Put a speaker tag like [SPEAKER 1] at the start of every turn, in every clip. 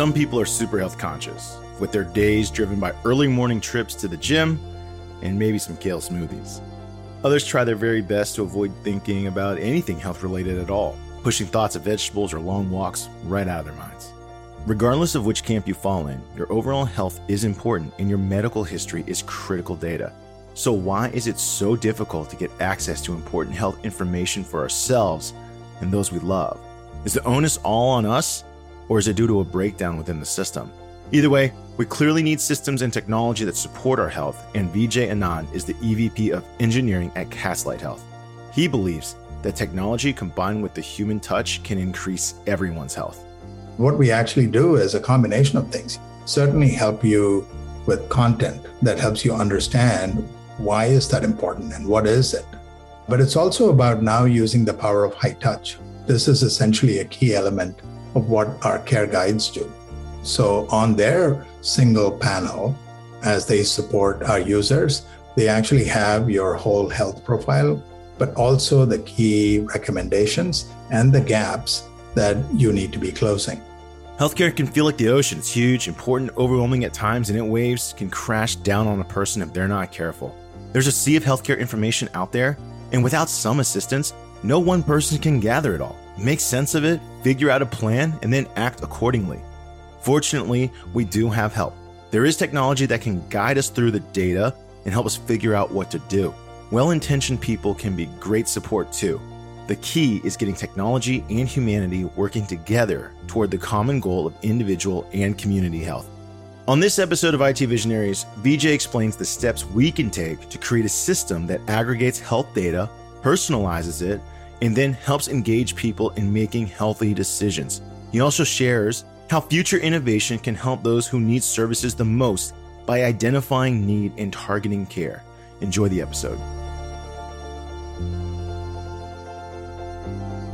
[SPEAKER 1] Some people are super health conscious, with their days driven by early morning trips to the gym and maybe some kale smoothies. Others try their very best to avoid thinking about anything health related at all, pushing thoughts of vegetables or long walks right out of their minds. Regardless of which camp you fall in, your overall health is important and your medical history is critical data. So, why is it so difficult to get access to important health information for ourselves and those we love? Is the onus all on us, or is it due to a breakdown within the system? Either way, we clearly need systems and technology that support our health, and Vijay Anand is the EVP of Engineering at Castlight Health. He believes that technology combined with the human touch can increase everyone's health.
[SPEAKER 2] What we actually do is a combination of things. Certainly help you with content that helps you understand why is that important and what is it. But it's also about now using the power of high touch. This is essentially a key element of what our care guides do. So on their single panel, as they support our users, they actually have your whole health profile, but also the key recommendations and the gaps that you need to be closing.
[SPEAKER 1] Healthcare can feel like the ocean. It's huge, important, overwhelming at times, and it waves can crash down on a person if they're not careful. There's a sea of healthcare information out there, and without some assistance, no one person can gather it all, make sense of it, figure out a plan, and then act accordingly. Fortunately, we do have help. There is technology that can guide us through the data and help us figure out what to do. Well intentioned people can be great support too. The key is getting technology and humanity working together toward the common goal of individual and community health. On this episode of IT Visionaries, Vijay explains the steps we can take to create a system that aggregates health data, personalizes it, and then helps engage people in making healthy decisions. He also shares how future innovation can help those who need services the most by identifying need and targeting care. Enjoy the episode.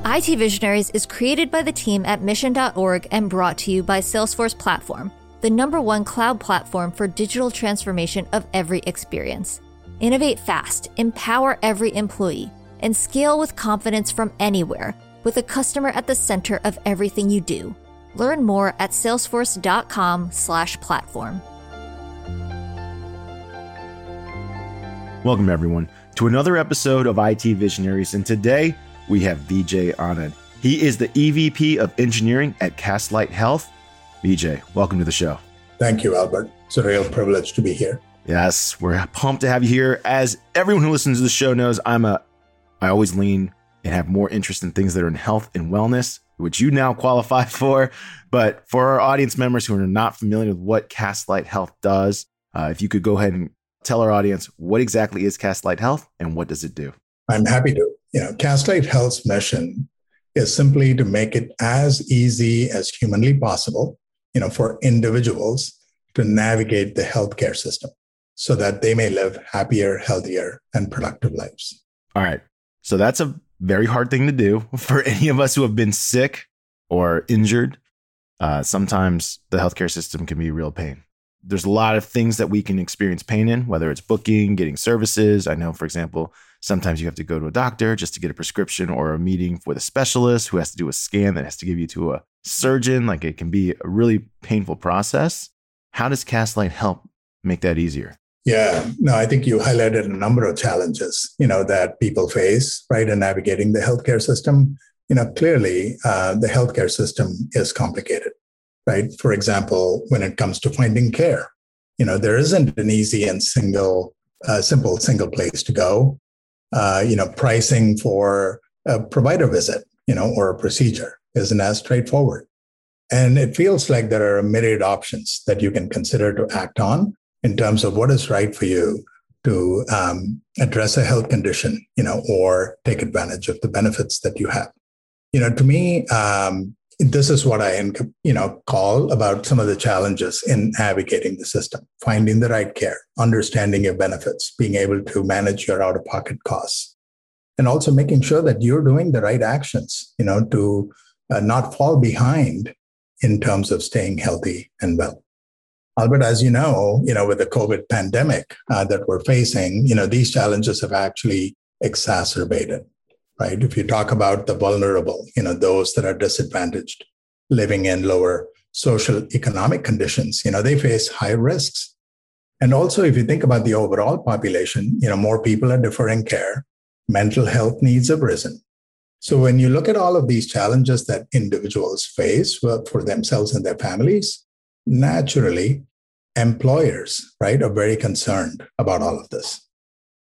[SPEAKER 3] IT Visionaries is created by the team at mission.org and brought to you by Salesforce Platform, the number one cloud platform for digital transformation of every experience. Innovate fast, empower every employee, and scale with confidence from anywhere with a customer at the center of everything you do. Learn more at salesforce.com/platform.
[SPEAKER 1] Welcome everyone to another episode of IT Visionaries and today we have Vijay Anand. He is the EVP of Engineering at Castlight Health. Vijay, welcome to the show.
[SPEAKER 2] Thank you, Albert. It's a real privilege to be here.
[SPEAKER 1] Yes, we're pumped to have you here. As everyone who listens to the show knows, I'm a I always lean and have more interest in things that are in health and wellness, which you now qualify for. But for our audience members who are not familiar with what Castlight Health does, uh, if you could go ahead and tell our audience what exactly is Castlight Health and what does it do?
[SPEAKER 2] I'm happy to. You know, Castlight Health's mission is simply to make it as easy as humanly possible, you know, for individuals to navigate the healthcare system so that they may live happier, healthier, and productive lives.
[SPEAKER 1] All right. So that's a very hard thing to do for any of us who have been sick or injured. Uh, sometimes the healthcare system can be a real pain. There's a lot of things that we can experience pain in, whether it's booking, getting services. I know, for example, Sometimes you have to go to a doctor just to get a prescription or a meeting with a specialist who has to do a scan that has to give you to a surgeon. Like it can be a really painful process. How does Castlight help make that easier?
[SPEAKER 2] Yeah, no, I think you highlighted a number of challenges, you know, that people face, right, in navigating the healthcare system. You know, clearly, uh, the healthcare system is complicated, right? For example, when it comes to finding care, you know, there isn't an easy and single, uh, simple single place to go uh, you know, pricing for a provider visit, you know, or a procedure isn't as straightforward. And it feels like there are a myriad options that you can consider to act on in terms of what is right for you to um, address a health condition, you know, or take advantage of the benefits that you have. You know, to me, um, this is what I, you know, call about some of the challenges in navigating the system, finding the right care, understanding your benefits, being able to manage your out-of-pocket costs, and also making sure that you're doing the right actions, you know, to uh, not fall behind in terms of staying healthy and well. Albert, as you know, you know, with the COVID pandemic uh, that we're facing, you know, these challenges have actually exacerbated right? If you talk about the vulnerable, you know, those that are disadvantaged, living in lower social economic conditions, you know, they face high risks. And also, if you think about the overall population, you know, more people are deferring care, mental health needs have risen. So when you look at all of these challenges that individuals face for themselves and their families, naturally, employers, right, are very concerned about all of this,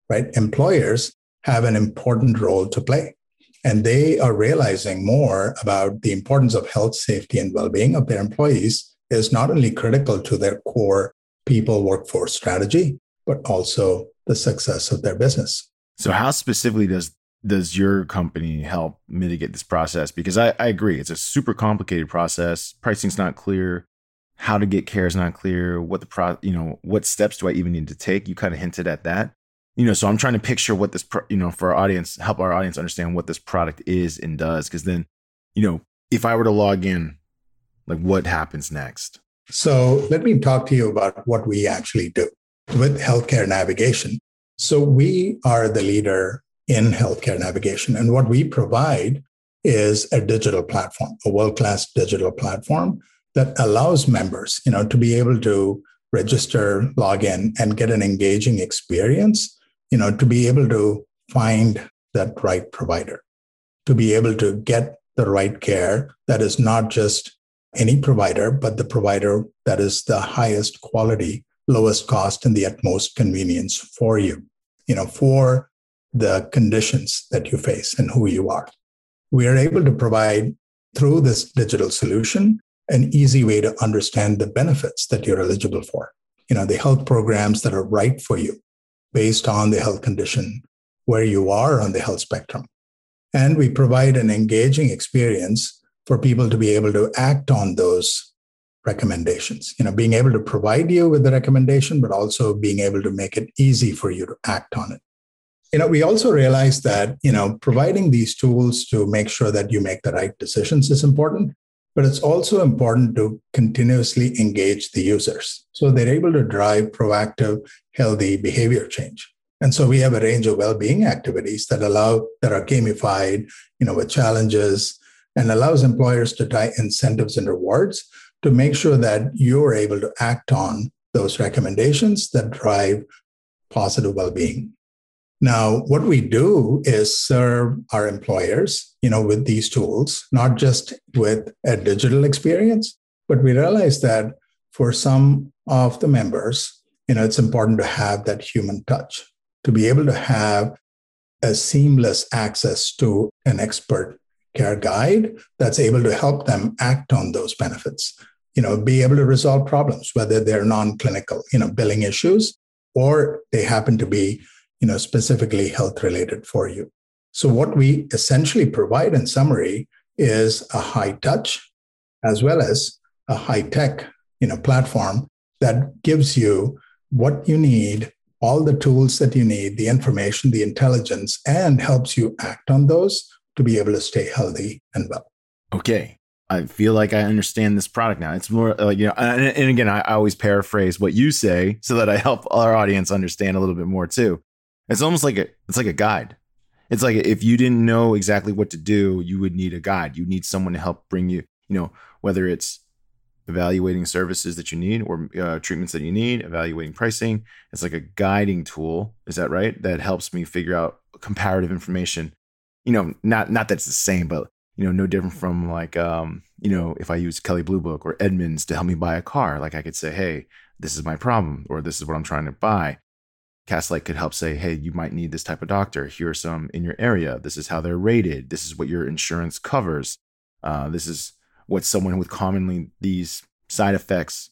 [SPEAKER 2] right? Employers have an important role to play. And they are realizing more about the importance of health, safety, and well being of their employees is not only critical to their core people workforce strategy, but also the success of their business.
[SPEAKER 1] So, how specifically does does your company help mitigate this process? Because I, I agree, it's a super complicated process. Pricing's not clear. How to get care is not clear. What the pro, you know, what steps do I even need to take? You kind of hinted at that. You know, so I'm trying to picture what this, pro, you know, for our audience, help our audience understand what this product is and does. Because then, you know, if I were to log in, like what happens next?
[SPEAKER 2] So let me talk to you about what we actually do with healthcare navigation. So we are the leader in healthcare navigation. And what we provide is a digital platform, a world-class digital platform that allows members, you know, to be able to register, log in, and get an engaging experience, you know, to be able to find that right provider, to be able to get the right care that is not just any provider, but the provider that is the highest quality, lowest cost, and the utmost convenience for you, you know, for the conditions that you face and who you are. We are able to provide through this digital solution an easy way to understand the benefits that you're eligible for. You know, the health programs that are right for you based on the health condition where you are on the health spectrum. And we provide an engaging experience for people to be able to act on those recommendations you know being able to provide you with the recommendation but also being able to make it easy for you to act on it you know we also realize that you know providing these tools to make sure that you make the right decisions is important but it's also important to continuously engage the users so they're able to drive proactive healthy behavior change and so we have a range of well-being activities that allow that are gamified you know with challenges and allows employers to tie incentives and rewards to make sure that you're able to act on those recommendations that drive positive well-being. Now, what we do is serve our employers, you know, with these tools, not just with a digital experience, but we realize that for some of the members, you know, it's important to have that human touch, to be able to have a seamless access to an expert care guide that's able to help them act on those benefits. You know be able to resolve problems whether they're non-clinical you know billing issues or they happen to be you know specifically health related for you so what we essentially provide in summary is a high touch as well as a high tech you know platform that gives you what you need all the tools that you need the information the intelligence and helps you act on those to be able to stay healthy and well.
[SPEAKER 1] Okay. I feel like I understand this product now. It's more like, you know, and, and again, I, I always paraphrase what you say so that I help our audience understand a little bit more too. It's almost like a, it's like a guide. It's like if you didn't know exactly what to do, you would need a guide. You need someone to help bring you, you know, whether it's evaluating services that you need or uh, treatments that you need, evaluating pricing. It's like a guiding tool. Is that right? That helps me figure out comparative information you know, not not that it's the same, but you know, no different from like um, you know, if I use Kelley Blue Book or Edmunds to help me buy a car, like I could say, hey, this is my problem, or this is what I'm trying to buy. Castlight could help say, hey, you might need this type of doctor. Here are some in your area. This is how they're rated. This is what your insurance covers. Uh, this is what someone with commonly these side effects,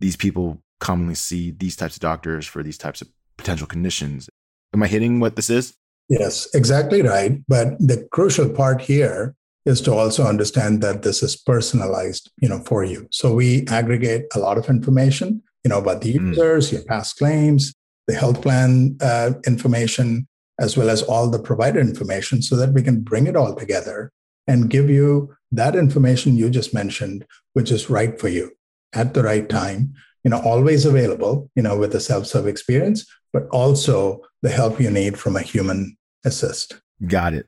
[SPEAKER 1] these people commonly see these types of doctors for these types of potential conditions. Am I hitting what this is?
[SPEAKER 2] Yes, exactly right. But the crucial part here is to also understand that this is personalized, you know, for you. So we aggregate a lot of information, you know, about the hmm. users, mm. your past claims, the health plan uh, information, as well as all the provider information, so that we can bring it all together and give you that information you just mentioned, which is right for you at the right time. You know, always available, you know, with a self-serve experience, but also the help you need from a human assist.
[SPEAKER 1] Got it.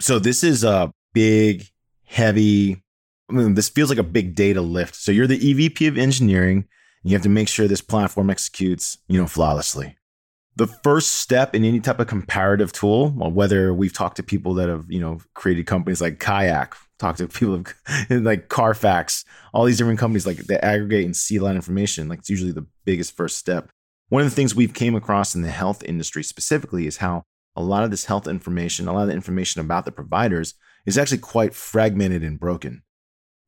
[SPEAKER 1] So this is a big, heavy, I mean, this feels like a big data lift. So you're the EVP of engineering. You have to make sure this platform executes, you know, flawlessly. The first step in any type of comparative tool, whether we've talked to people that have, you know, created companies like Kayak, talked to people like Carfax, all these different companies like that aggregate and see a lot of information. Like it's usually the biggest first step. One of the things we've came across in the health industry specifically is how a lot of this health information, a lot of the information about the providers is actually quite fragmented and broken.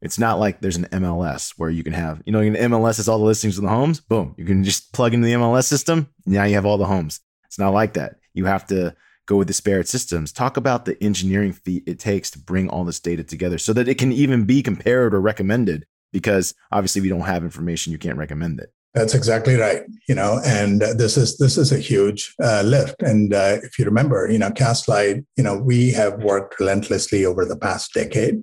[SPEAKER 1] It's not like there's an MLS where you can have, you know, an MLS is all the listings of the homes. Boom. You can just plug into the MLS system. Now you have all the homes. It's not like that. You have to go with disparate systems. Talk about the engineering feat it takes to bring all this data together so that it can even be compared or recommended. Because obviously, we don't have information, you can't recommend it.
[SPEAKER 2] That's exactly right. You know, and this is this is a huge uh, lift. And uh, if you remember, you know, Castlight, you know, we have worked relentlessly over the past decade,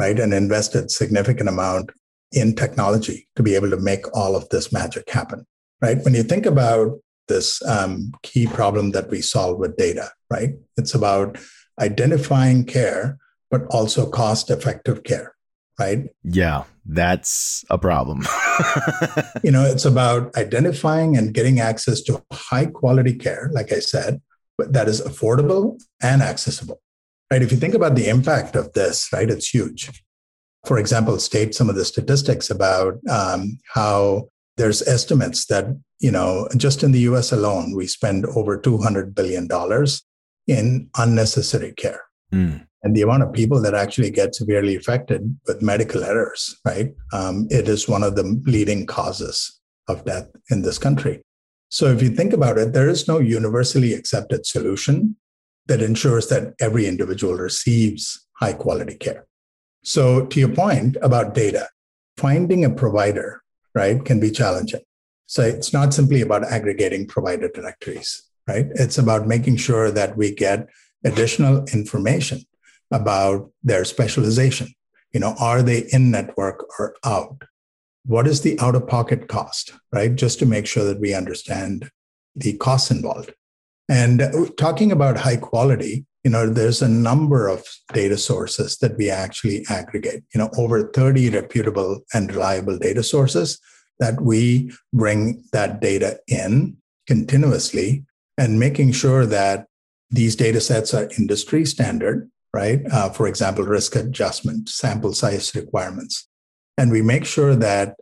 [SPEAKER 2] right, and invested significant amount in technology to be able to make all of this magic happen. Right. When you think about this um, key problem that we solve with data, right? It's about identifying care, but also cost-effective care right?
[SPEAKER 1] Yeah, that's a problem.
[SPEAKER 2] you know, it's about identifying and getting access to high quality care, like I said, but that is affordable and accessible. Right? If you think about the impact of this, right, it's huge. For example, state some of the statistics about um, how there's estimates that you know just in the U.S. alone we spend over 200 billion dollars in unnecessary care. Mm and the amount of people that actually get severely affected with medical errors, right? Um, it is one of the leading causes of death in this country. So if you think about it, there is no universally accepted solution that ensures that every individual receives high quality care. So to your point about data, finding a provider, right, can be challenging. So it's not simply about aggregating provider directories, right? It's about making sure that we get additional information about their specialization. You know, are they in network or out? What is the out of pocket cost, right? Just to make sure that we understand the costs involved. And talking about high quality, you know, there's a number of data sources that we actually aggregate, you know, over 30 reputable and reliable data sources that we bring that data in continuously and making sure that these data sets are industry standard right? Uh, for example, risk adjustment, sample size requirements. And we make sure that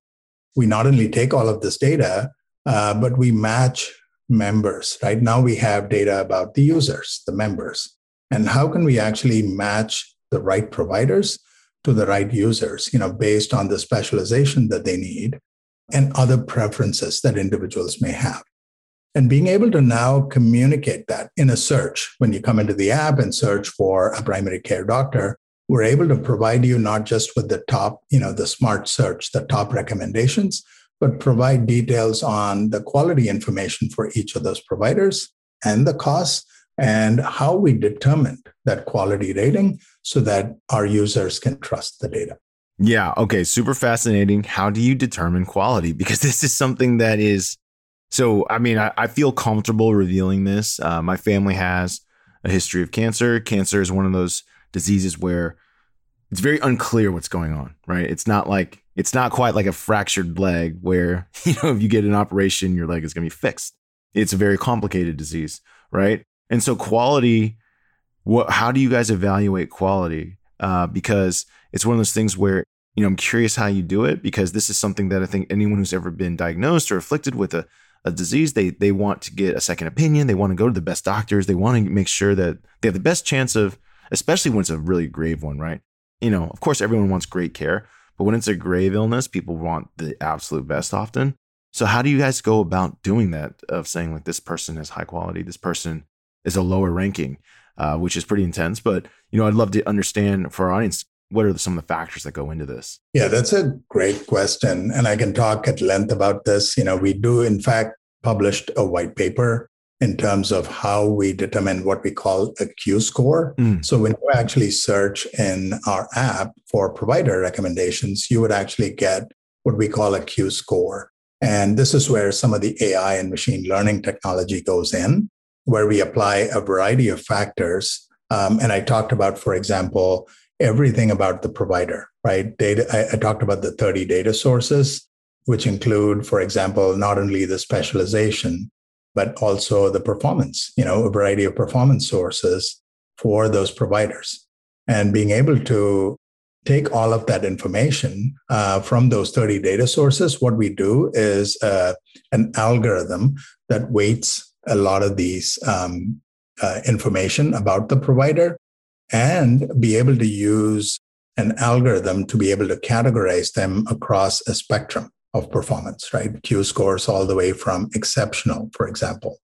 [SPEAKER 2] we not only take all of this data, uh, but we match members, right? Now we have data about the users, the members. And how can we actually match the right providers to the right users, you know, based on the specialization that they need and other preferences that individuals may have? And being able to now communicate that in a search, when you come into the app and search for a primary care doctor, we're able to provide you not just with the top, you know, the smart search, the top recommendations, but provide details on the quality information for each of those providers and the costs and how we determined that quality rating so that our users can trust the data.
[SPEAKER 1] Yeah. Okay. Super fascinating. How do you determine quality? Because this is something that is so, I mean, I, I feel comfortable revealing this. Uh, my family has a history of cancer. Cancer is one of those diseases where it's very unclear what's going on, right? It's not like, it's not quite like a fractured leg where, you know, if you get an operation, your leg is going to be fixed. It's a very complicated disease, right? And so, quality, what, how do you guys evaluate quality? Uh, because it's one of those things where you know, I'm curious how you do it because this is something that I think anyone who's ever been diagnosed or afflicted with a a disease, they they want to get a second opinion. They want to go to the best doctors. They want to make sure that they have the best chance of, especially when it's a really grave one, right? You know, of course, everyone wants great care, but when it's a grave illness, people want the absolute best often. So, how do you guys go about doing that? Of saying like this person is high quality, this person is a lower ranking, uh, which is pretty intense. But you know, I'd love to understand for our audience what are some of the factors that go into this?
[SPEAKER 2] Yeah, that's a great question. And I can talk at length about this. You know, we do, in fact, published a white paper in terms of how we determine what we call a Q score. Mm. So when you actually search in our app for provider recommendations, you would actually get what we call a Q score. And this is where some of the AI and machine learning technology goes in, where we apply a variety of factors. Um, and I talked about, for example, everything about the provider, right? Data, I, I talked about the 30 data sources, which include, for example, not only the specialization, but also the performance, you know, a variety of performance sources for those providers. And being able to take all of that information uh, from those 30 data sources, what we do is uh, an algorithm that weights a lot of these um, uh, information about the provider and be able to use an algorithm to be able to categorize them across a spectrum of performance, right? Q scores all the way from exceptional, for example,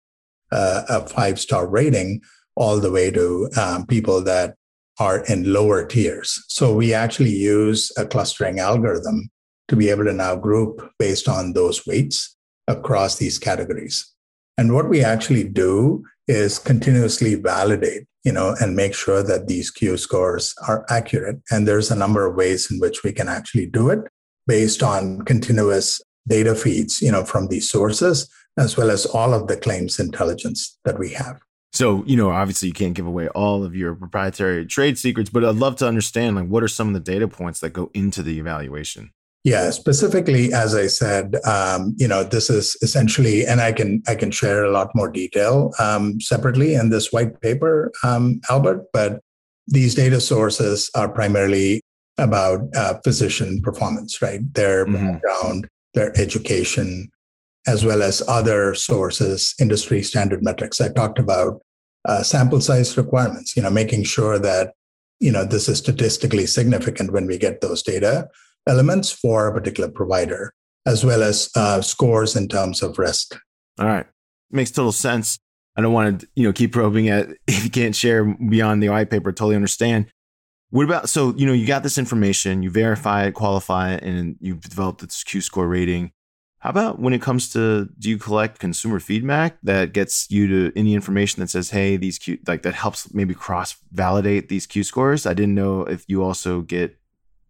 [SPEAKER 2] uh, a five star rating, all the way to um, people that are in lower tiers. So we actually use a clustering algorithm to be able to now group based on those weights across these categories. And what we actually do is continuously validate, you know, and make sure that these Q scores are accurate. And there's a number of ways in which we can actually do it based on continuous data feeds, you know, from these sources, as well as all of the claims intelligence that we have.
[SPEAKER 1] So, you know, obviously you can't give away all of your proprietary trade secrets, but I'd love to understand like what are some of the data points that go into the evaluation?
[SPEAKER 2] Yeah, specifically, as I said, um, you know, this is essentially, and I can I can share a lot more detail um, separately in this white paper, um, Albert. But these data sources are primarily about uh, physician performance, right? Their mm-hmm. background, their education, as well as other sources, industry standard metrics. I talked about uh, sample size requirements. You know, making sure that you know this is statistically significant when we get those data elements for a particular provider, as well as uh, scores in terms of risk.
[SPEAKER 1] All right, makes total sense. I don't want to, you know, keep probing at if you can't share beyond the white paper. Totally understand. What about so you know you got this information, you verify it, qualify it, and you've developed this Q score rating. How about when it comes to do you collect consumer feedback that gets you to any information that says, hey, these Q like that helps maybe cross validate these Q scores? I didn't know if you also get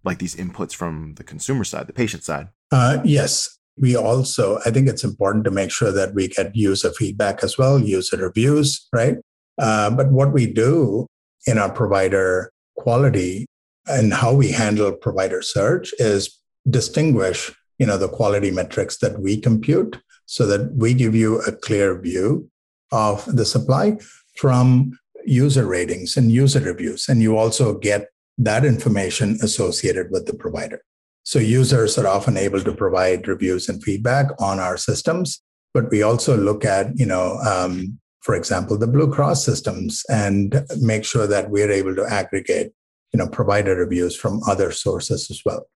[SPEAKER 1] like these inputs from the consumer side, the patient side?
[SPEAKER 2] Uh, yes. We also, I think it's important to make sure that we get user feedback as well, user reviews, right? Uh, but what we do in our provider quality and how we handle provider search is distinguish, you know, the quality metrics that we compute so that we give you a clear view of the supply from user ratings and user reviews. And you also get that information associated with the provider. So users are often able to provide reviews and feedback on our systems, but we also look at, you know, um, for example, the Blue Cross systems and make sure that we're able to aggregate, you know, provider reviews from other sources as well.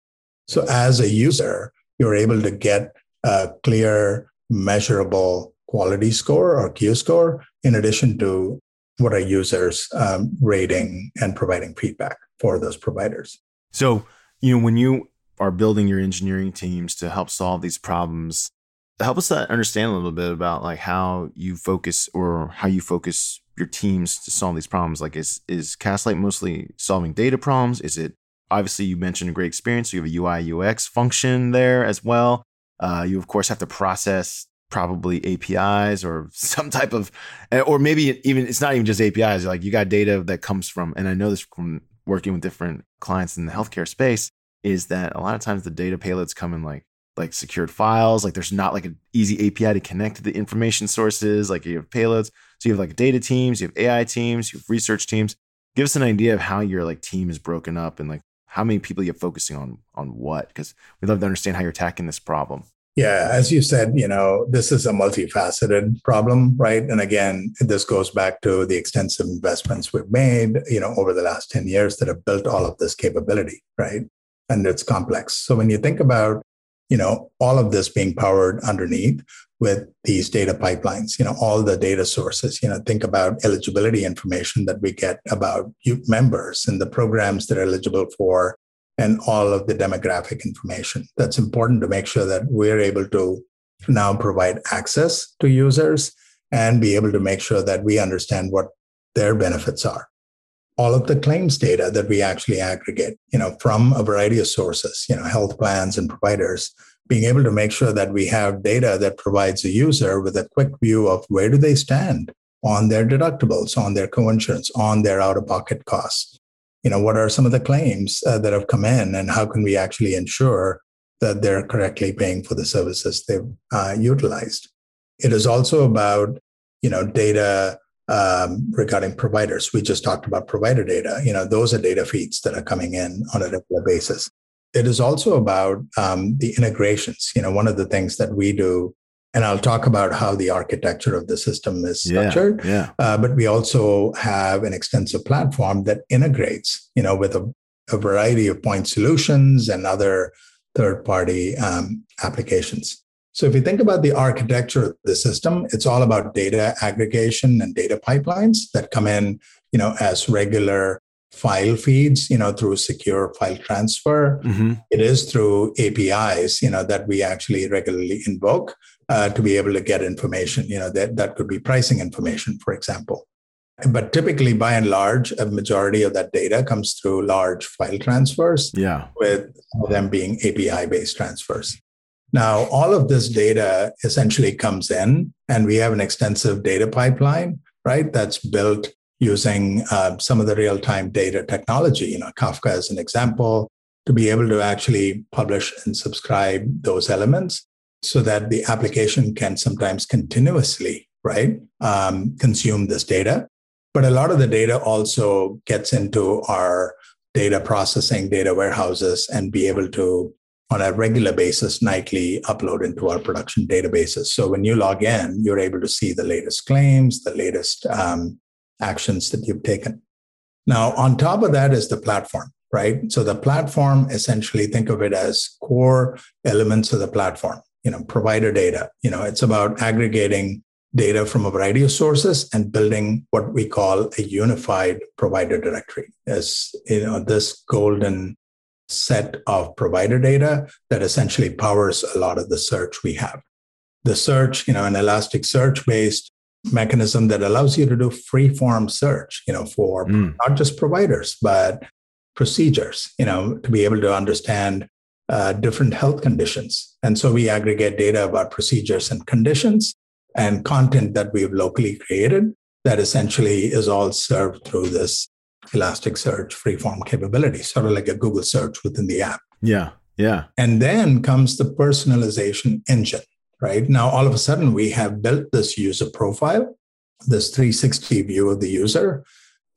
[SPEAKER 2] So as a user, you're able to get a clear, measurable quality score or Q score, in addition to what are users um, rating and providing feedback for those providers.
[SPEAKER 1] So, you know, when you are building your engineering teams to help solve these problems, help us understand a little bit about like how you focus or how you focus your teams to solve these problems. Like, is is Castlight mostly solving data problems? Is it obviously you mentioned a great experience? So you have a UI UX function there as well. Uh, you of course have to process probably APIs or some type of, or maybe even it's not even just APIs. Like you got data that comes from, and I know this from working with different clients in the healthcare space is that a lot of times the data payloads come in like like secured files like there's not like an easy api to connect to the information sources like you have payloads so you have like data teams you have ai teams you have research teams give us an idea of how your like team is broken up and like how many people you're focusing on on what because we'd love to understand how you're attacking this problem
[SPEAKER 2] yeah, as you said, you know, this is a multifaceted problem, right? And again, this goes back to the extensive investments we've made, you know, over the last 10 years that have built all of this capability, right? And it's complex. So when you think about, you know, all of this being powered underneath with these data pipelines, you know, all the data sources, you know, think about eligibility information that we get about members and the programs they're eligible for and all of the demographic information. That's important to make sure that we're able to now provide access to users and be able to make sure that we understand what their benefits are. All of the claims data that we actually aggregate, you know, from a variety of sources, you know, health plans and providers, being able to make sure that we have data that provides a user with a quick view of where do they stand on their deductibles, on their coinsurance, on their out-of-pocket costs you know, what are some of the claims uh, that have come in and how can we actually ensure that they're correctly paying for the services they've uh, utilized. It is also about, you know, data um, regarding providers. We just talked about provider data. You know, those are data feeds that are coming in on a regular basis. It is also about um, the integrations. You know, one of the things that we do, and I'll talk about how the architecture of the system is structured.
[SPEAKER 1] Yeah. yeah.
[SPEAKER 2] Uh, but we also have an extensive platform that integrates, you know, with a, a variety of point solutions and other third-party um, applications. So if you think about the architecture of the system, it's all about data aggregation and data pipelines that come in, you know, as regular file feeds, you know, through secure file transfer. Mm-hmm. It is through APIs, you know, that we actually regularly invoke uh, to be able to get information, you know, that, that could be pricing information, for example. But typically, by and large, a majority of that data comes through large file transfers,
[SPEAKER 1] yeah.
[SPEAKER 2] with them being API based transfers. Now, all of this data essentially comes in, and we have an extensive data pipeline, right? That's built using uh, some of the real time data technology, you know, Kafka as an example, to be able to actually publish and subscribe those elements so that the application can sometimes continuously, right, um, consume this data. But a lot of the data also gets into our data processing, data warehouses, and be able to on a regular basis, nightly upload into our production databases. So when you log in, you're able to see the latest claims, the latest um, actions that you've taken. Now, on top of that is the platform, right? So the platform, essentially, think of it as core elements of the platform. You know, provider data. You know, it's about aggregating data from a variety of sources and building what we call a unified provider directory as you know this golden set of provider data that essentially powers a lot of the search we have. The search, you know, an elastic search based mechanism that allows you to do free form search, you know, for mm. not just providers, but procedures, you know, to be able to understand uh, different health conditions. And so we aggregate data about procedures and conditions and content that we've locally created that essentially is all served through this Elasticsearch freeform capability, sort of like a Google search within the app.
[SPEAKER 1] Yeah. Yeah.
[SPEAKER 2] And then comes the personalization engine, right? Now, all of a sudden, we have built this user profile, this 360 view of the user.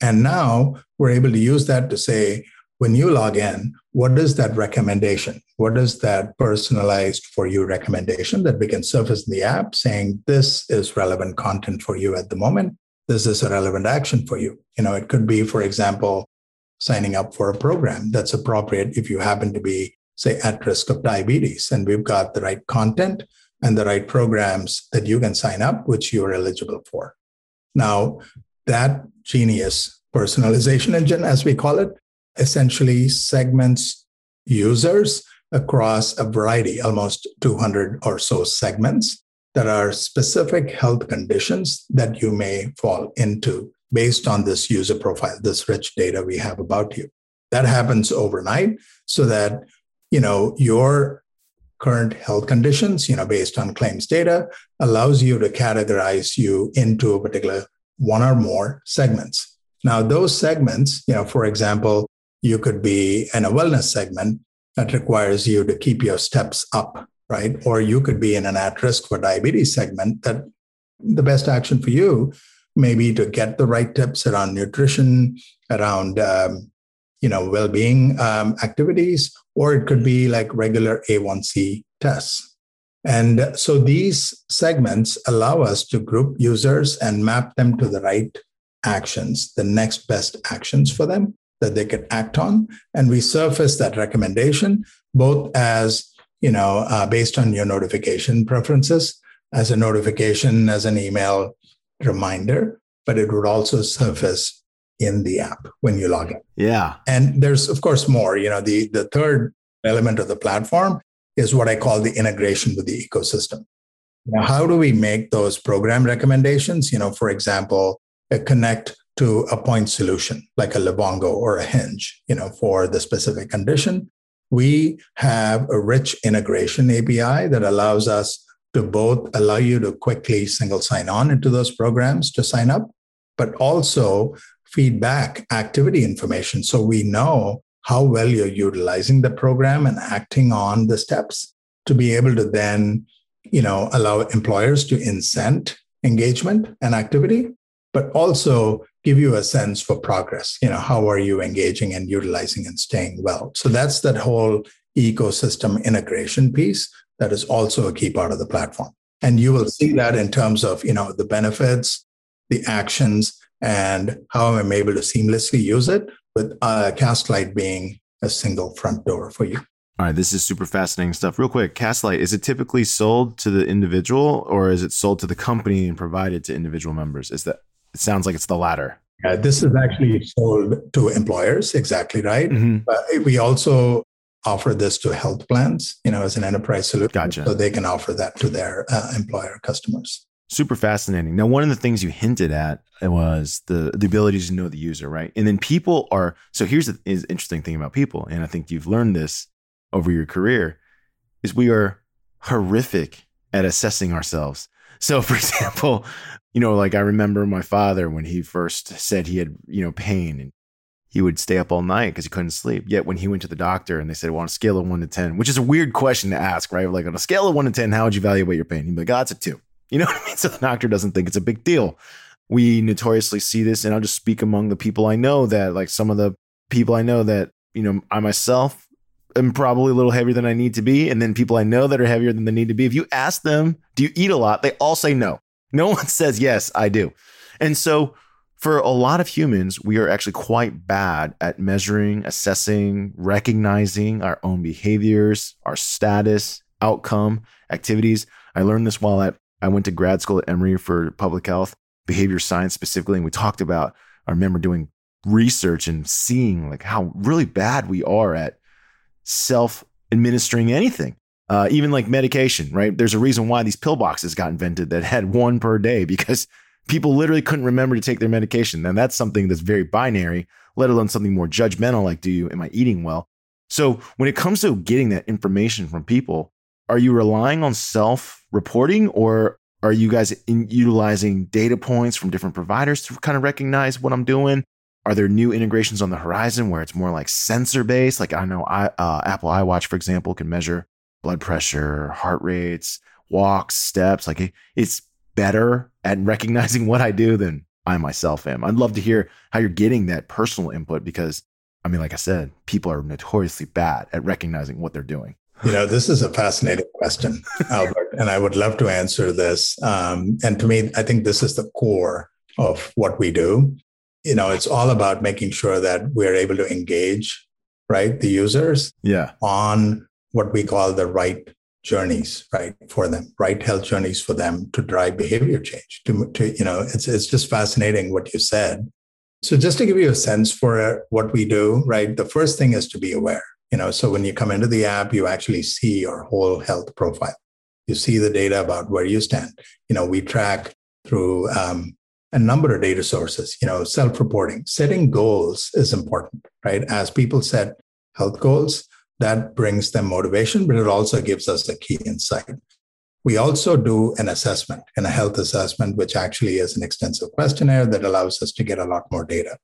[SPEAKER 2] And now we're able to use that to say, when you log in, what is that recommendation? What is that personalized for you recommendation that we can surface in the app saying this is relevant content for you at the moment? This is a relevant action for you. You know, it could be, for example, signing up for a program that's appropriate if you happen to be, say, at risk of diabetes, and we've got the right content and the right programs that you can sign up, which you're eligible for. Now, that genius personalization engine, as we call it, essentially segments users across a variety, almost 200 or so segments there are specific health conditions that you may fall into based on this user profile, this rich data we have about you. That happens overnight so that, you know, your current health conditions, you know, based on claims data allows you to categorize you into a particular one or more segments. Now, those segments, you know, for example, you could be in a wellness segment that requires you to keep your steps up right? Or you could be in an at risk for diabetes segment that the best action for you may be to get the right tips around nutrition, around um, you know well-being um, activities, or it could be like regular A1C tests. And so these segments allow us to group users and map them to the right actions, the next best actions for them that they could act on. And we surface that recommendation both as you know, uh, based on your notification preferences as a notification, as an email reminder, but it would also surface in the app when you log in.
[SPEAKER 1] Yeah.
[SPEAKER 2] And there's of course more, you know, the the third element of the platform is what I call the integration with the ecosystem. Now, how do we make those program recommendations? You know, for example, a connect to a point solution like a Livongo or a Hinge, you know, for the specific condition we have a rich integration API that allows us to both allow you to quickly single sign on into those programs to sign up, but also feedback activity information. So we know how well you're utilizing the program and acting on the steps to be able to then you know allow employers to incent engagement and activity but also give you a sense for progress you know how are you engaging and utilizing and staying well so that's that whole ecosystem integration piece that is also a key part of the platform and you will see that in terms of you know the benefits the actions and how i'm able to seamlessly use it with uh, Castlight being a single front door for you.
[SPEAKER 1] All right, this is super fascinating stuff. Real quick, Castlight, is it typically sold to the individual or is it sold to the company and provided to individual members? Is that it sounds like it's the latter.
[SPEAKER 2] Yeah, this is actually sold to employers, exactly right. Mm-hmm. But we also offer this to health plans, you know, as an enterprise solution.
[SPEAKER 1] Gotcha.
[SPEAKER 2] So they can offer that to their uh, employer customers
[SPEAKER 1] super fascinating. Now, one of the things you hinted at was the the ability to know the user, right? And then people are so here's the is interesting thing about people, and I think you've learned this over your career, is we are horrific at assessing ourselves. So, for example, you know, like I remember my father when he first said he had you know pain and he would stay up all night because he couldn't sleep. Yet when he went to the doctor and they said, well, on a scale of one to 10, which is a weird question to ask, right? Like on a scale of one to 10, how would you evaluate your pain? He'd be like, oh, it's a two. You know what I mean? So the doctor doesn't think it's a big deal. We notoriously see this, and I'll just speak among the people I know that, like some of the people I know that, you know, I myself am probably a little heavier than I need to be. And then people I know that are heavier than they need to be. If you ask them, do you eat a lot? They all say no. No one says, yes, I do. And so for a lot of humans, we are actually quite bad at measuring, assessing, recognizing our own behaviors, our status, outcome, activities. I learned this while I went to grad school at Emory for public health, behavior science specifically, and we talked about. I remember doing research and seeing like how really bad we are at self administering anything. Uh, even like medication, right? There's a reason why these pill boxes got invented that had one per day because people literally couldn't remember to take their medication. And that's something that's very binary, let alone something more judgmental like, do you, am I eating well? So when it comes to getting that information from people, are you relying on self reporting or are you guys utilizing data points from different providers to kind of recognize what I'm doing? Are there new integrations on the horizon where it's more like sensor based? Like I know I, uh, Apple iWatch, for example, can measure blood pressure, heart rates, walks, steps. Like it's better at recognizing what I do than I myself am. I'd love to hear how you're getting that personal input because, I mean, like I said, people are notoriously bad at recognizing what they're doing.
[SPEAKER 2] You know, this is a fascinating question, Albert, and I would love to answer this. Um, and to me, I think this is the core of what we do. You know, it's all about making sure that we're able to engage, right, the users,
[SPEAKER 1] yeah,
[SPEAKER 2] on what we call the right journeys, right, for them, right health journeys for them to drive behavior change. To, to you know, it's it's just fascinating what you said. So, just to give you a sense for what we do, right, the first thing is to be aware you know, so when you come into the app, you actually see your whole health profile. You see the data about where you stand. You know, we track through um, a number of data sources. You know, self-reporting, setting goals is important, right? As people set health goals, that brings them motivation, but it also gives us a key insight. We also do an assessment and a health assessment, which actually is an extensive questionnaire that allows us to get a lot more data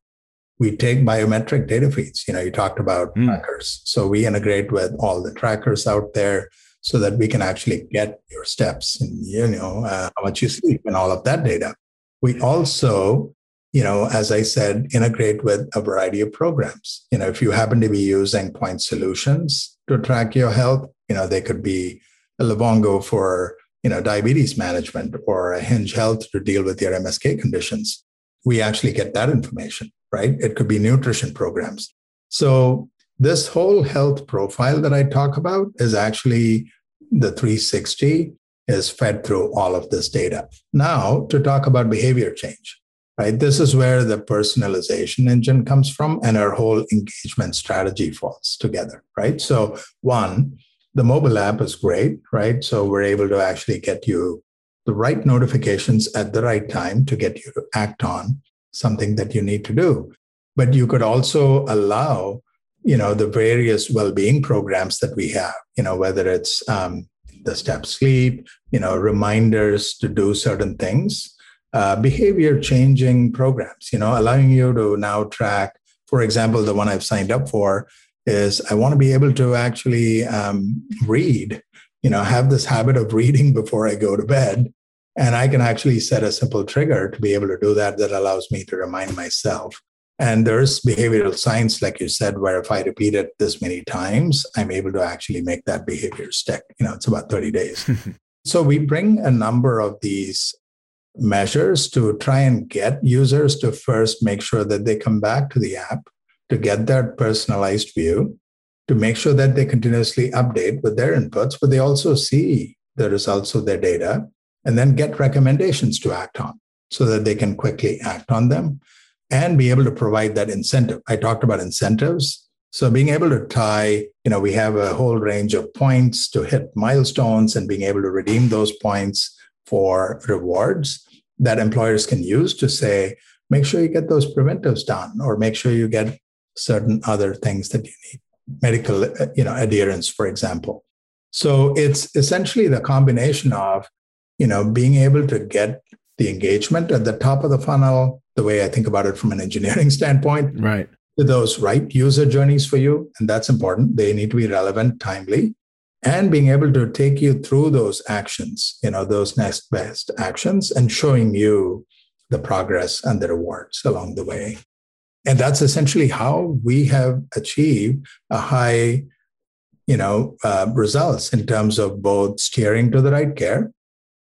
[SPEAKER 2] we take biometric data feeds. You know, you talked about mm. trackers. So we integrate with all the trackers out there so that we can actually get your steps and, you know, uh, how much you sleep and all of that data. We also, you know, as I said, integrate with a variety of programs. You know, if you happen to be using point solutions to track your health, you know, they could be a Livongo for, you know, diabetes management or a Hinge Health to deal with your MSK conditions. We actually get that information right? It could be nutrition programs. So, this whole health profile that I talk about is actually the 360 is fed through all of this data. Now, to talk about behavior change, right? This is where the personalization engine comes from and our whole engagement strategy falls together, right? So, one, the mobile app is great, right? So, we're able to actually get you the right notifications at the right time to get you to act on something that you need to do. But you could also allow, you know, the various well-being programs that we have, you know, whether it's um, the step sleep, you know, reminders to do certain things uh, behavior changing programs, you know, allowing you to now track, for example, the one I've signed up for is I want to be able to actually um, read, you know, have this habit of reading before I go to bed. And I can actually set a simple trigger to be able to do that that allows me to remind myself. And there's behavioral science, like you said, where if I repeat it this many times, I'm able to actually make that behavior stick. You know, it's about 30 days. so we bring a number of these measures to try and get users to first make sure that they come back to the app to get that personalized view, to make sure that they continuously update with their inputs, but they also see the results of their data and then get recommendations to act on so that they can quickly act on them and be able to provide that incentive. I talked about incentives. So being able to tie, you know, we have a whole range of points to hit milestones and being able to redeem those points for rewards that employers can use to say, make sure you get those preventives done or make sure you get certain other things that you need medical uh, you know adherence for example so it's essentially the combination of you know being able to get the engagement at the top of the funnel the way i think about it from an engineering standpoint.
[SPEAKER 1] Right.
[SPEAKER 2] To those right user journeys for you? And that's important. They need to be relevant timely and being able to take you through those actions you know those next best actions and showing you the progress and the rewards along the way. And that's essentially how we have achieved a high you know uh, results in terms of both steering to the right care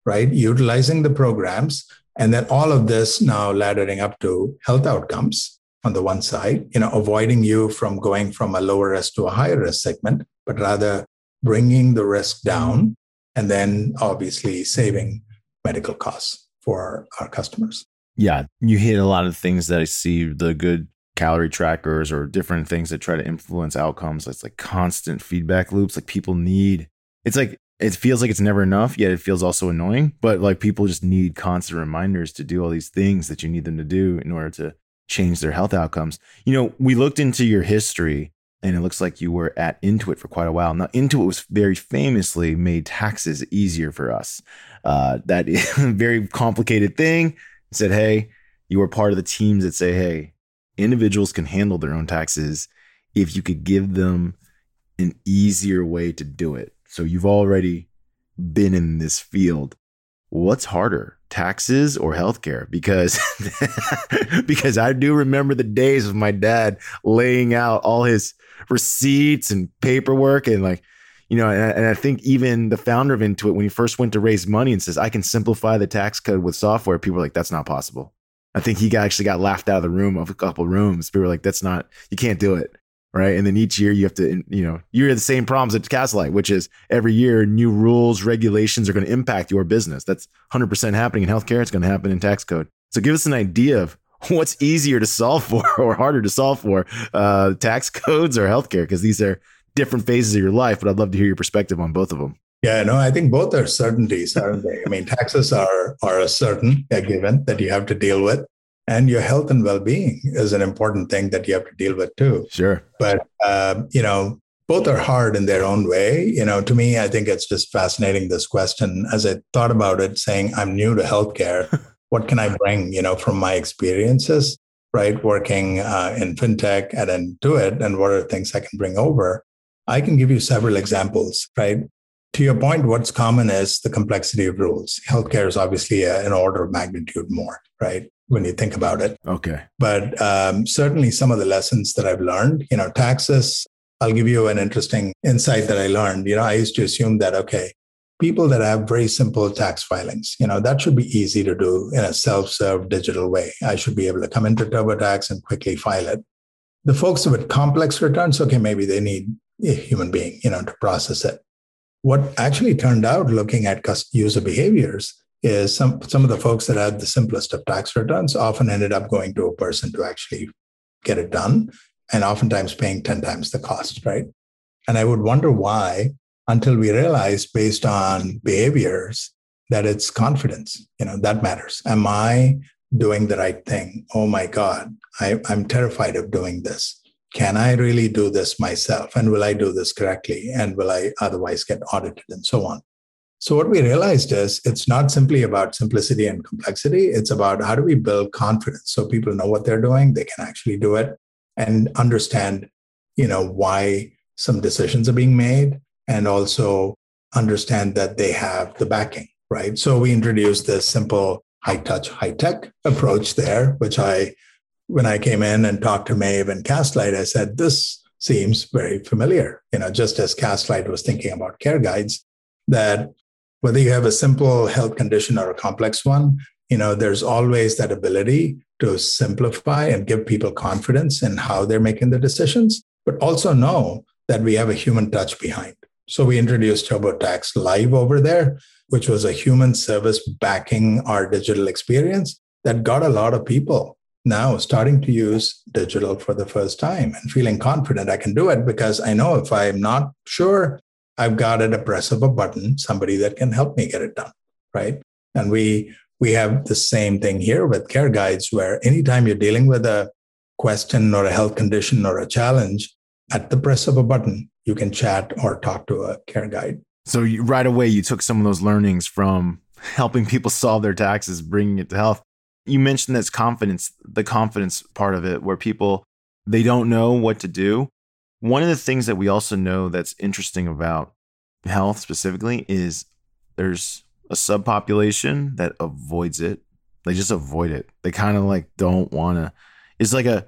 [SPEAKER 2] right? Utilizing the programs and then all of this now laddering up to health outcomes on the one side you know avoiding you from going from a lower risk to a higher risk segment but rather bringing the risk down and then obviously saving medical costs for our customers
[SPEAKER 1] yeah, you hit a lot of things that I see the good calorie trackers or different things that try to influence outcomes. It's like constant feedback loops. Like people need, it's like, it feels like it's never enough, yet it feels also annoying. But like people just need constant reminders to do all these things that you need them to do in order to change their health outcomes. You know, we looked into your history and it looks like you were at Intuit for quite a while. Now, Intuit was very famously made taxes easier for us. Uh, very complicated thing said, hey, you were part of the teams that say, hey, individuals can handle their own taxes if you could give them an easier way to do it. So you've already been in this field. What's harder, taxes or healthcare? Because because I do remember the days of my dad laying out all his receipts and paperwork and like you know, and, and I think even the founder of Intuit, when he first went to raise money and says, I can simplify the tax code with software, people were like, that's not possible. I think he got, actually got laughed out of the room of a couple rooms. People were like, that's not, you can't do it. Right. And then each year you have to, you know, you have the same problems at Castlight, which is every year new rules, regulations are going to impact your business. That's 100% happening in healthcare. It's going to happen in tax code. So give us an idea of what's easier to solve for or harder to solve for uh, tax codes or healthcare, because these are different phases of your life, but I'd love to hear your perspective on both of them.
[SPEAKER 2] Yeah, no, I think both are certainties, aren't they? I mean, taxes are are a certain a given that you have to deal with, and your health and well-being is an important thing that you have to deal with too.
[SPEAKER 1] Sure,
[SPEAKER 2] but uh, you know, both are hard in their own way. You know, to me, I think it's just fascinating this question. As I thought about it, saying I'm new to healthcare, what can I bring? You know, from my experiences, right, working uh, in fintech and Intuit, and what are the things I can bring over? I can give you several examples, right? To your point, what's common is the complexity of rules. Healthcare is obviously a, an order of magnitude more, right? When you think about it.
[SPEAKER 1] Okay.
[SPEAKER 2] But um, certainly some of the lessons that I've learned, you know, taxes, I'll give you an interesting insight that I learned. You know, I used to assume that, okay, people that have very simple tax filings, you know, that should be easy to do in a self serve digital way. I should be able to come into TurboTax and quickly file it. The folks with complex returns, okay, maybe they need a human being, you know, to process it. What actually turned out looking at user behaviors is some, some of the folks that had the simplest of tax returns often ended up going to a person to actually get it done and oftentimes paying 10 times the cost, right? And I would wonder why until we realized based on behaviors that it's confidence, you know, that matters. Am I doing the right thing? Oh my God, I, I'm terrified of doing this can I really do this myself? And will I do this correctly? And will I otherwise get audited and so on? So what we realized is it's not simply about simplicity and complexity. It's about how do we build confidence so people know what they're doing, they can actually do it and understand, you know, why some decisions are being made and also understand that they have the backing, right? So we introduced this simple high touch, high tech approach there, which I, when I came in and talked to Maeve and Castlight, I said, this seems very familiar. You know, just as Castlight was thinking about care guides, that whether you have a simple health condition or a complex one, you know, there's always that ability to simplify and give people confidence in how they're making the decisions, but also know that we have a human touch behind. So we introduced TurboTax Live over there, which was a human service backing our digital experience that got a lot of people now starting to use digital for the first time and feeling confident I can do it because I know if I'm not sure, I've got at a press of a button somebody that can help me get it done, right? And we we have the same thing here with care guides, where anytime you're dealing with a question or a health condition or a challenge, at the press of a button, you can chat or talk to a care guide.
[SPEAKER 1] So you, right away, you took some of those learnings from helping people solve their taxes, bringing it to health. You mentioned this confidence, the confidence part of it, where people they don't know what to do. One of the things that we also know that's interesting about health specifically is there's a subpopulation that avoids it. They just avoid it. They kind of like don't want to. It's like a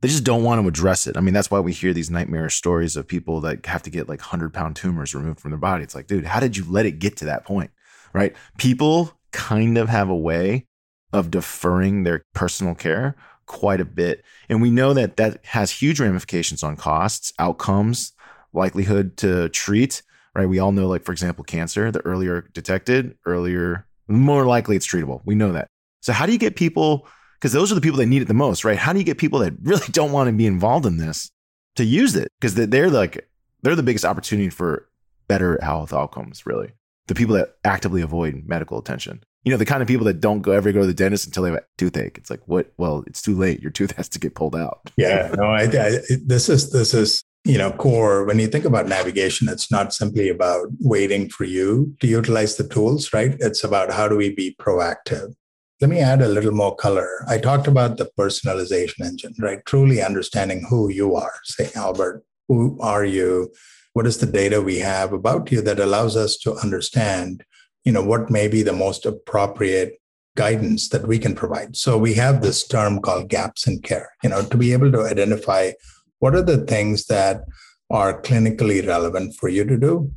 [SPEAKER 1] they just don't want to address it. I mean, that's why we hear these nightmare stories of people that have to get like 100 pound tumors removed from their body. It's like, dude, how did you let it get to that point? Right? People kind of have a way of deferring their personal care quite a bit. And we know that that has huge ramifications on costs, outcomes, likelihood to treat, right? We all know, like, for example, cancer, the earlier detected, earlier, more likely it's treatable. We know that. So, how do you get people, because those are the people that need it the most, right? How do you get people that really don't want to be involved in this to use it? Because they're like, they're the biggest opportunity for better health outcomes, really. The people that actively avoid medical attention you know, the kind of people that don't go ever go to the dentist until they have a toothache. It's like, what? Well, it's too late. Your tooth has to get pulled out.
[SPEAKER 2] Yeah, no, I, I, this is this is you know core. When you think about navigation, it's not simply about waiting for you to utilize the tools, right? It's about how do we be proactive. Let me add a little more color. I talked about the personalization engine, right? Truly understanding who you are. Say, Albert, who are you? What is the data we have about you that allows us to understand you know what may be the most appropriate guidance that we can provide. So we have this term called gaps in care you know to be able to identify what are the things that are clinically relevant for you to do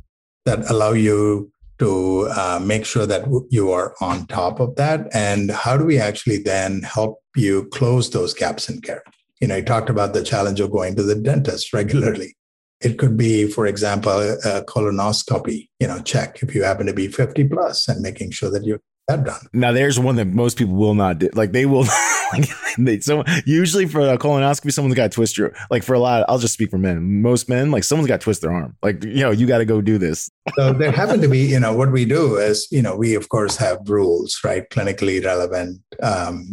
[SPEAKER 2] that allow you to uh, make sure that you are on top of that. And how do we actually then help you close those gaps in care? You know you talked about the challenge of going to the dentist regularly it could be, for example, a colonoscopy, you know, check if you happen to be 50 plus and making sure that you're that done.
[SPEAKER 1] Now, there's one that most people will not do. Like they will, like they, so usually for a colonoscopy, someone's got to twist your, like for a lot, I'll just speak for men. Most men, like someone's got to twist their arm. Like, you know, you got to go do this.
[SPEAKER 2] so there happen to be, you know, what we do is, you know, we of course have rules, right? Clinically relevant um,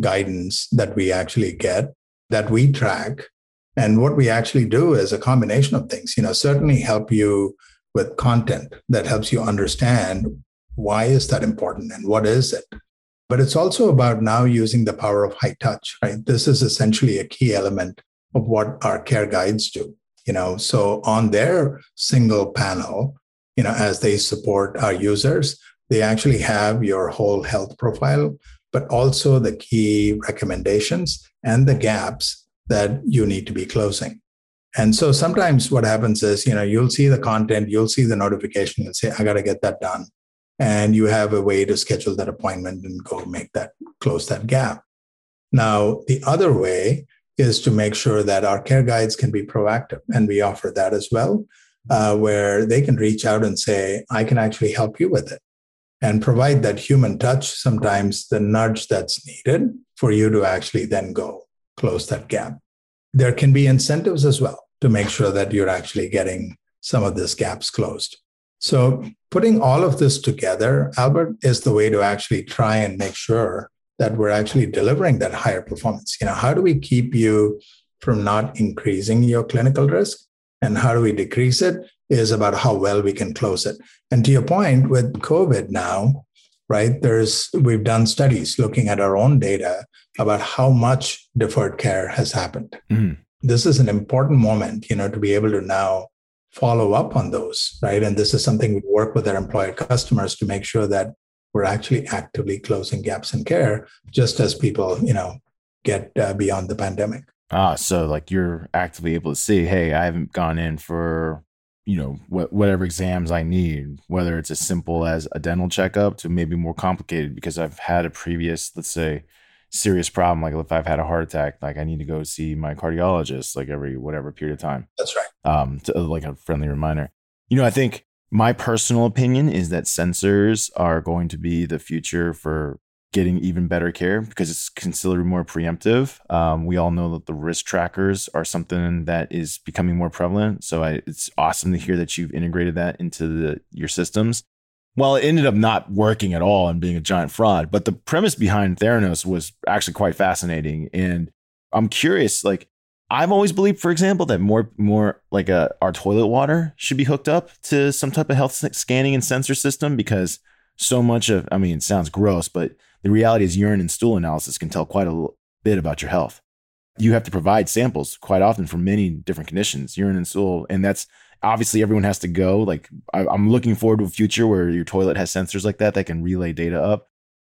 [SPEAKER 2] guidance that we actually get that we track and what we actually do is a combination of things, you know, certainly help you with content that helps you understand why is that important and what is it. But it's also about now using the power of high touch, right? This is essentially a key element of what our care guides do. You know, so on their single panel, you know, as they support our users, they actually have your whole health profile, but also the key recommendations and the gaps that you need to be closing. And so sometimes what happens is, you know, you'll see the content, you'll see the notification, you'll say, I got to get that done. And you have a way to schedule that appointment and go make that, close that gap. Now, the other way is to make sure that our care guides can be proactive. And we offer that as well, uh, where they can reach out and say, I can actually help you with it and provide that human touch, sometimes the nudge that's needed for you to actually then go close that gap. There can be incentives as well to make sure that you're actually getting some of these gaps closed. So, putting all of this together, Albert, is the way to actually try and make sure that we're actually delivering that higher performance. You know, how do we keep you from not increasing your clinical risk? And how do we decrease it? is about how well we can close it. And to your point with COVID now, right, there's we've done studies looking at our own data about how much deferred care has happened. Mm-hmm. This is an important moment, you know, to be able to now follow up on those, right? And this is something we work with our employer customers to make sure that we're actually actively closing gaps in care, just as people, you know, get uh, beyond the pandemic.
[SPEAKER 1] Ah, so like you're actively able to see, hey, I haven't gone in for you know wh- whatever exams I need, whether it's as simple as a dental checkup to maybe more complicated because I've had a previous, let's say, serious problem. Like if I've had a heart attack, like I need to go see my cardiologist like every whatever period of time.
[SPEAKER 2] That's right.
[SPEAKER 1] Um, to, like a friendly reminder. You know, I think my personal opinion is that sensors are going to be the future for getting even better care because it's considered more preemptive. Um, we all know that the risk trackers are something that is becoming more prevalent. So I, it's awesome to hear that you've integrated that into the, your systems. Well, it ended up not working at all and being a giant fraud. But the premise behind Theranos was actually quite fascinating. And I'm curious, like, I've always believed, for example, that more more like a our toilet water should be hooked up to some type of health scanning and sensor system because so much of I mean, it sounds gross, but the reality is urine and stool analysis can tell quite a bit about your health. You have to provide samples quite often for many different conditions, urine and stool, and that's obviously everyone has to go. Like I, I'm looking forward to a future where your toilet has sensors like that that can relay data up.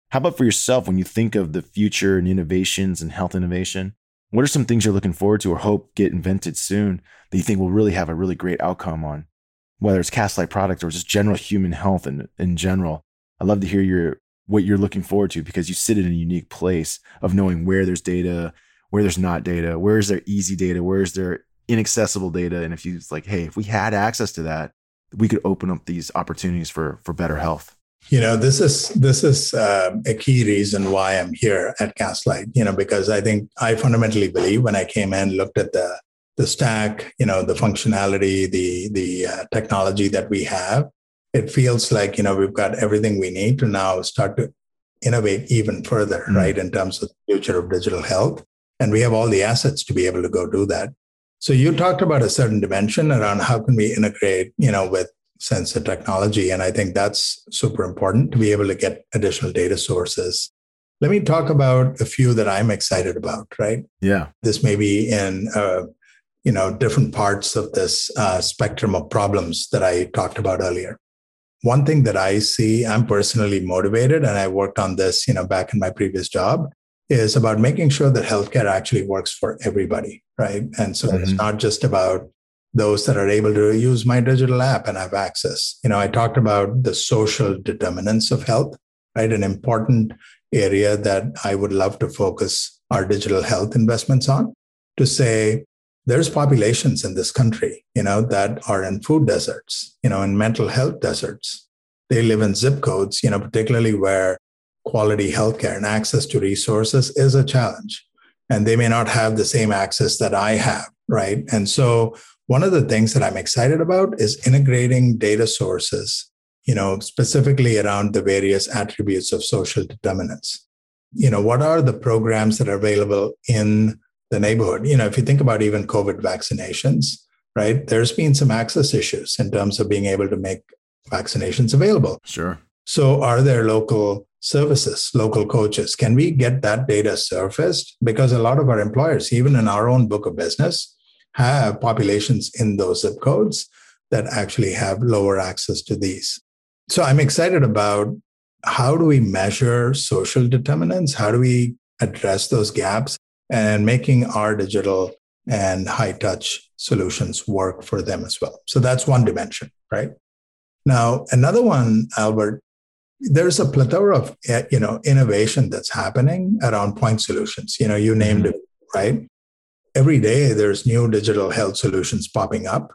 [SPEAKER 1] How about for yourself when you think of the future and innovations and health innovation? What are some things you're looking forward to or hope get invented soon that you think will really have a really great outcome on, whether it's Castlight product or just general human health in, in general? I'd love to hear your what you're looking forward to because you sit in a unique place of knowing where there's data, where there's not data, where is there easy data, where is there inaccessible data, and if you like, hey, if we had access to that, we could open up these opportunities for for better health.
[SPEAKER 2] You know this is this is uh, a key reason why i'm here at Castlight you know because i think i fundamentally believe when i came in looked at the the stack you know the functionality the the uh, technology that we have it feels like you know we've got everything we need to now start to innovate even further mm-hmm. right in terms of the future of digital health. And we have all the assets to be able to go do that so you talked about a certain dimension around how can we integrate you know with sensor technology. And I think that's super important to be able to get additional data sources. Let me talk about a few that I'm excited about, right?
[SPEAKER 1] Yeah.
[SPEAKER 2] This may be in, uh, you know, different parts of this uh, spectrum of problems that I talked about earlier. One thing that I see, I'm personally motivated, and I worked on this, you know, back in my previous job, is about making sure that healthcare actually works for everybody, right? And so mm-hmm. it's not just about those that are able to use my digital app and have access. You know, I talked about the social determinants of health, right? An important area that I would love to focus our digital health investments on to say there's populations in this country, you know, that are in food deserts, you know, in mental health deserts. They live in zip codes, you know, particularly where quality healthcare and access to resources is a challenge. And they may not have the same access that I have, right? And so one of the things that I'm excited about is integrating data sources, you know, specifically around the various attributes of social determinants. You know, what are the programs that are available in the neighborhood? You know, if you think about even COVID vaccinations, right, there's been some access issues in terms of being able to make vaccinations available.
[SPEAKER 1] Sure.
[SPEAKER 2] So, are there local services, local coaches? Can we get that data surfaced? Because a lot of our employers, even in our own book of business, have populations in those zip codes that actually have lower access to these. So I'm excited about how do we measure social determinants? How do we address those gaps and making our digital and high touch solutions work for them as well? So that's one dimension, right? Now, another one, Albert, there's a plethora of eh, you know innovation that's happening around point solutions. You know, you named mm-hmm. it, right? every day there's new digital health solutions popping up.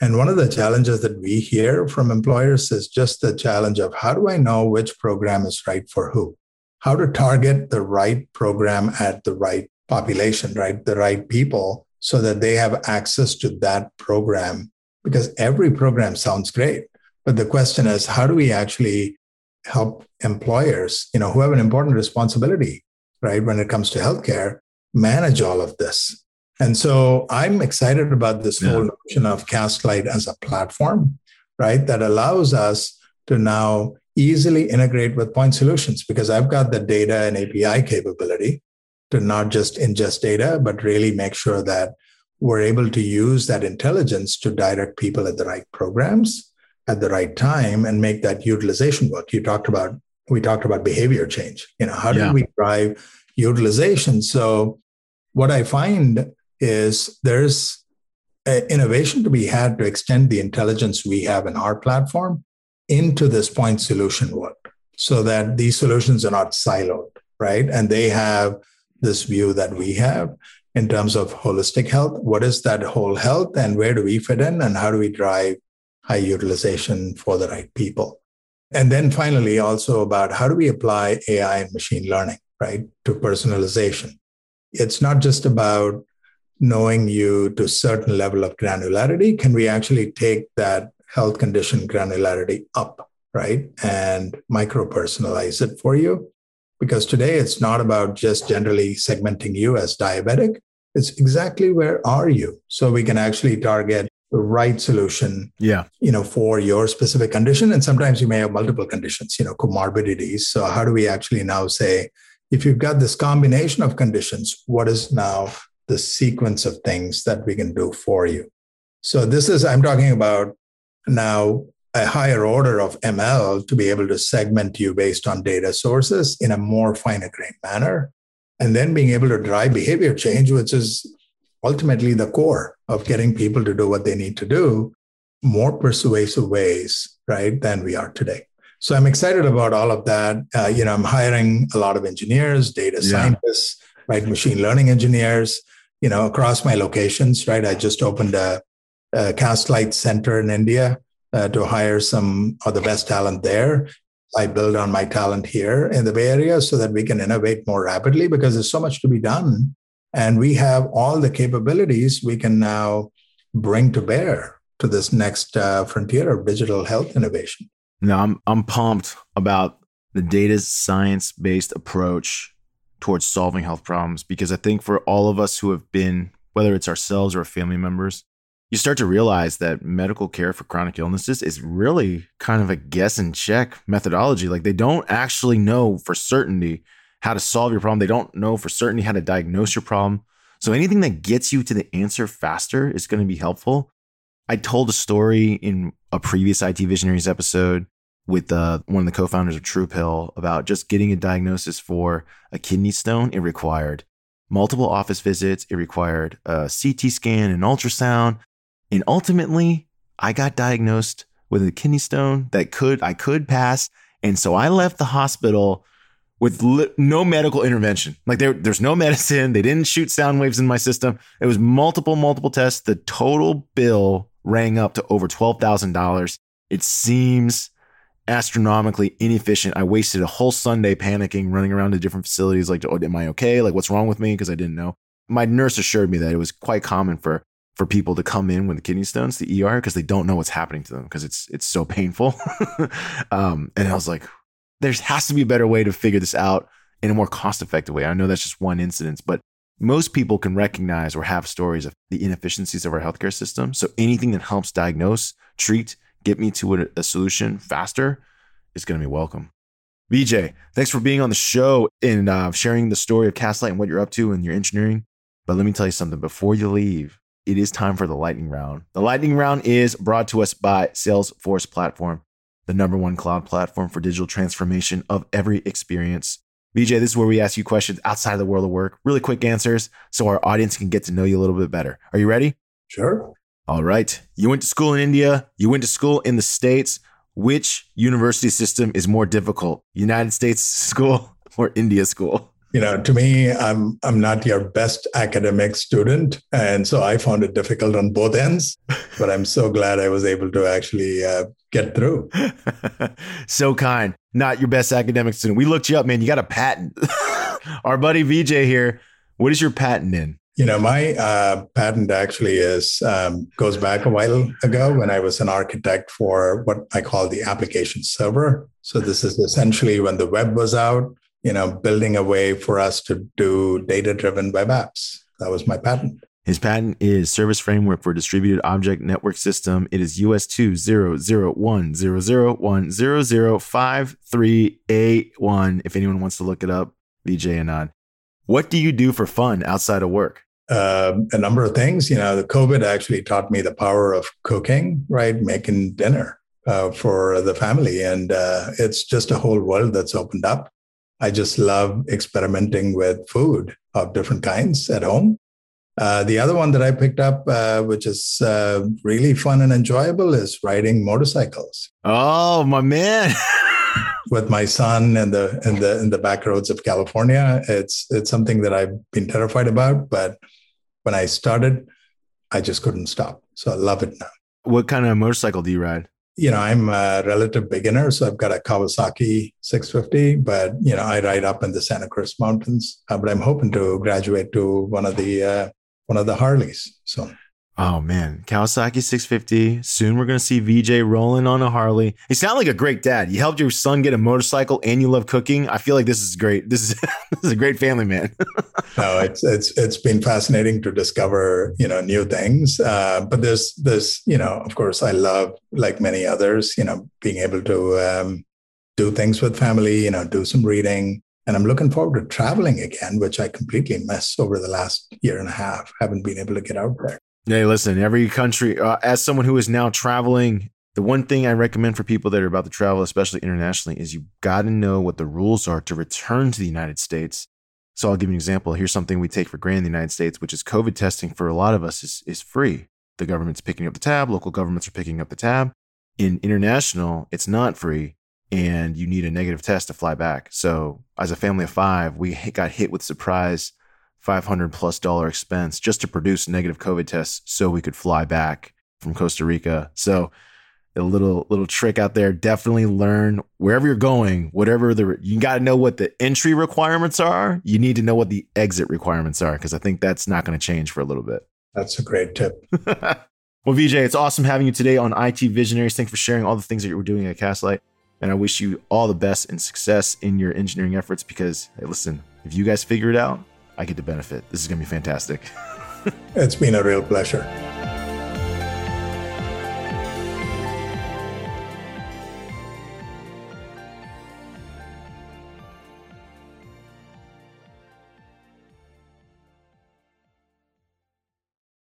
[SPEAKER 2] And one of the challenges that we hear from employers is just the challenge of how do I know which program is right for who? How to target the right program at the right population, right? The right people so that they have access to that program. Because every program sounds great. But the question is, how do we actually help employers, you know, who have an important responsibility, right, when it comes to healthcare, manage all of this? And so I'm excited about this yeah. whole notion of Castlight as a platform, right? That allows us to now easily integrate with point solutions because I've got the data and API capability to not just ingest data, but really make sure that we're able to use that intelligence to direct people at the right programs at the right time and make that utilization work. You talked about we talked about behavior change. You know, how do yeah. we drive utilization? So what I find is there's innovation to be had to extend the intelligence we have in our platform into this point solution work so that these solutions are not siloed, right? And they have this view that we have in terms of holistic health. What is that whole health and where do we fit in and how do we drive high utilization for the right people? And then finally, also about how do we apply AI and machine learning, right, to personalization? It's not just about knowing you to a certain level of granularity. Can we actually take that health condition granularity up, right, and micro personalize it for you? Because today it's not about just generally segmenting you as diabetic. It's exactly where are you? So we can actually target right solution
[SPEAKER 1] yeah.
[SPEAKER 2] you know for your specific condition. And sometimes you may have multiple conditions you know comorbidities. So how do we actually now say if you've got this combination of conditions what is now the sequence of things that we can do for you? So this is i'm talking about now a higher order of ml to be able to segment you based on data sources in a more fine grained manner. And then being able to drive behavior change which is ultimately the core of getting people to do what they need to do more persuasive ways, right, than we are today. So I'm excited about all of that. Uh, you know, I'm hiring a lot of engineers, data yeah. scientists, right, machine learning engineers, you know, across my locations, right. I just opened a, a Castlight Center in India uh, to hire some of the best talent there. I build on my talent here in the Bay Area so that we can innovate more rapidly because there's so much to be done and we have all the capabilities we can now bring to bear to this next uh, frontier of digital health innovation.
[SPEAKER 1] No, I'm I'm pumped about the data science based approach towards solving health problems because I think for all of us who have been, whether it's ourselves or family members, you start to realize that medical care for chronic illnesses is really kind of a guess and check methodology. Like they don't actually know for certainty how to solve your problem. They don't know for certainty how to diagnose your problem. So anything that gets you to the answer faster is going to be helpful. I told a story in a previous IT Visionaries episode with uh, one of the co-founders of TruePill about just getting a diagnosis for a kidney stone. It required multiple office visits. It required a CT scan, an ultrasound, and ultimately, I got diagnosed with a kidney stone that could I could pass. And so I left the hospital with li- no medical intervention. Like there, there's no medicine. They didn't shoot sound waves in my system. It was multiple, multiple tests. The total bill rang up to over twelve thousand dollars. It seems astronomically inefficient. I wasted a whole Sunday panicking, running around to different facilities. Like, oh, am I okay? Like, what's wrong with me? Because I didn't know. My nurse assured me that it was quite common for for people to come in with kidney stones, the ER, because they don't know what's happening to them because it's it's so painful. um, and I was like, there has to be a better way to figure this out in a more cost effective way. I know that's just one incident, but most people can recognize or have stories of the inefficiencies of our healthcare system. So anything that helps diagnose, treat, get me to a, solution faster is going to be welcome. Vijay, thanks for being on the show and uh, sharing the story of Castlight and what you're up to and your engineering. But let me tell you something before you leave, it is time for the lightning round. The lightning round is brought to us by Salesforce Platform the number one cloud platform for digital transformation of every experience. Vijay, this is where we ask you questions outside of the world of work, really quick answers so our audience can get to know you a little bit better. Are you ready?
[SPEAKER 2] Sure.
[SPEAKER 1] All right. You went to school in India, you went to school in the States. Which university system is more difficult, United States school or India school?
[SPEAKER 2] You know to me i'm i'm not your best academic student and so i found it difficult on both ends but i'm so glad i was able to actually uh, get through.
[SPEAKER 1] So kind. Not your best academic student. We looked you up man. You got a patent. Our buddy vj here what is your patent in?
[SPEAKER 2] You know my uh, patent actually is um, goes back a while ago when i was an architect for what i call the application server. So this is essentially when the web was out you know, building a way for us to do data driven web apps. That was my patent.
[SPEAKER 1] His patent is Service Framework for Distributed Object Network System. It is US 2001001005381. If anyone wants to look it up, Vijay Anand. What do you do for fun outside of work?
[SPEAKER 2] Uh, a number of things. You know, the COVID actually taught me the power of cooking, right? Making dinner uh, for the family. And uh, it's just a whole world that's opened up. I just love experimenting with food of different kinds at home. Uh, the other one that I picked up, uh, which is uh, really fun and enjoyable, is riding motorcycles.
[SPEAKER 1] Oh, my man!
[SPEAKER 2] With my son in the in the in the back roads of California, it's it's something that I've been terrified about, but when I started, I just couldn't stop. So I love it now.
[SPEAKER 1] What kind of motorcycle do you ride?
[SPEAKER 2] You know, I'm a relative beginner, so I've got a Kawasaki 650, but you know, I ride up in the Santa Cruz Mountains. Uh, but I'm hoping to graduate to one of the uh, one of the Harleys. So
[SPEAKER 1] Oh man, Kawasaki 650. Soon we're gonna see VJ rolling on a Harley. You sound like a great dad. You helped your son get a motorcycle, and you love cooking. I feel like this is great. This is this is a great family, man.
[SPEAKER 2] no, it's it's it's been fascinating to discover you know new things. Uh, but there's there's you know of course I love like many others you know being able to um, do things with family. You know, do some reading. And I'm looking forward to traveling again, which I completely missed over the last year and a half. Haven't been able to get out there.
[SPEAKER 1] Hey, listen, every country, uh, as someone who is now traveling, the one thing I recommend for people that are about to travel, especially internationally, is you got to know what the rules are to return to the United States. So I'll give you an example. Here's something we take for granted in the United States, which is COVID testing for a lot of us is, is free. The government's picking up the tab, local governments are picking up the tab. In international, it's not free and you need a negative test to fly back. So, as a family of five, we got hit with surprise 500 plus dollar expense just to produce negative COVID tests so we could fly back from Costa Rica. So, a little little trick out there definitely learn wherever you're going whatever the you got to know what the entry requirements are. You need to know what the exit requirements are because i think that's not going to change for a little bit.
[SPEAKER 2] That's a great tip.
[SPEAKER 1] Well vj it's awesome having you today on it visionaries. Thanks for sharing all the things that you were doing at castlight and I wish you all the best and success in your engineering efforts because, hey, listen, if you guys figure it out, I get to benefit. This is going to be fantastic.
[SPEAKER 2] it's been a real pleasure.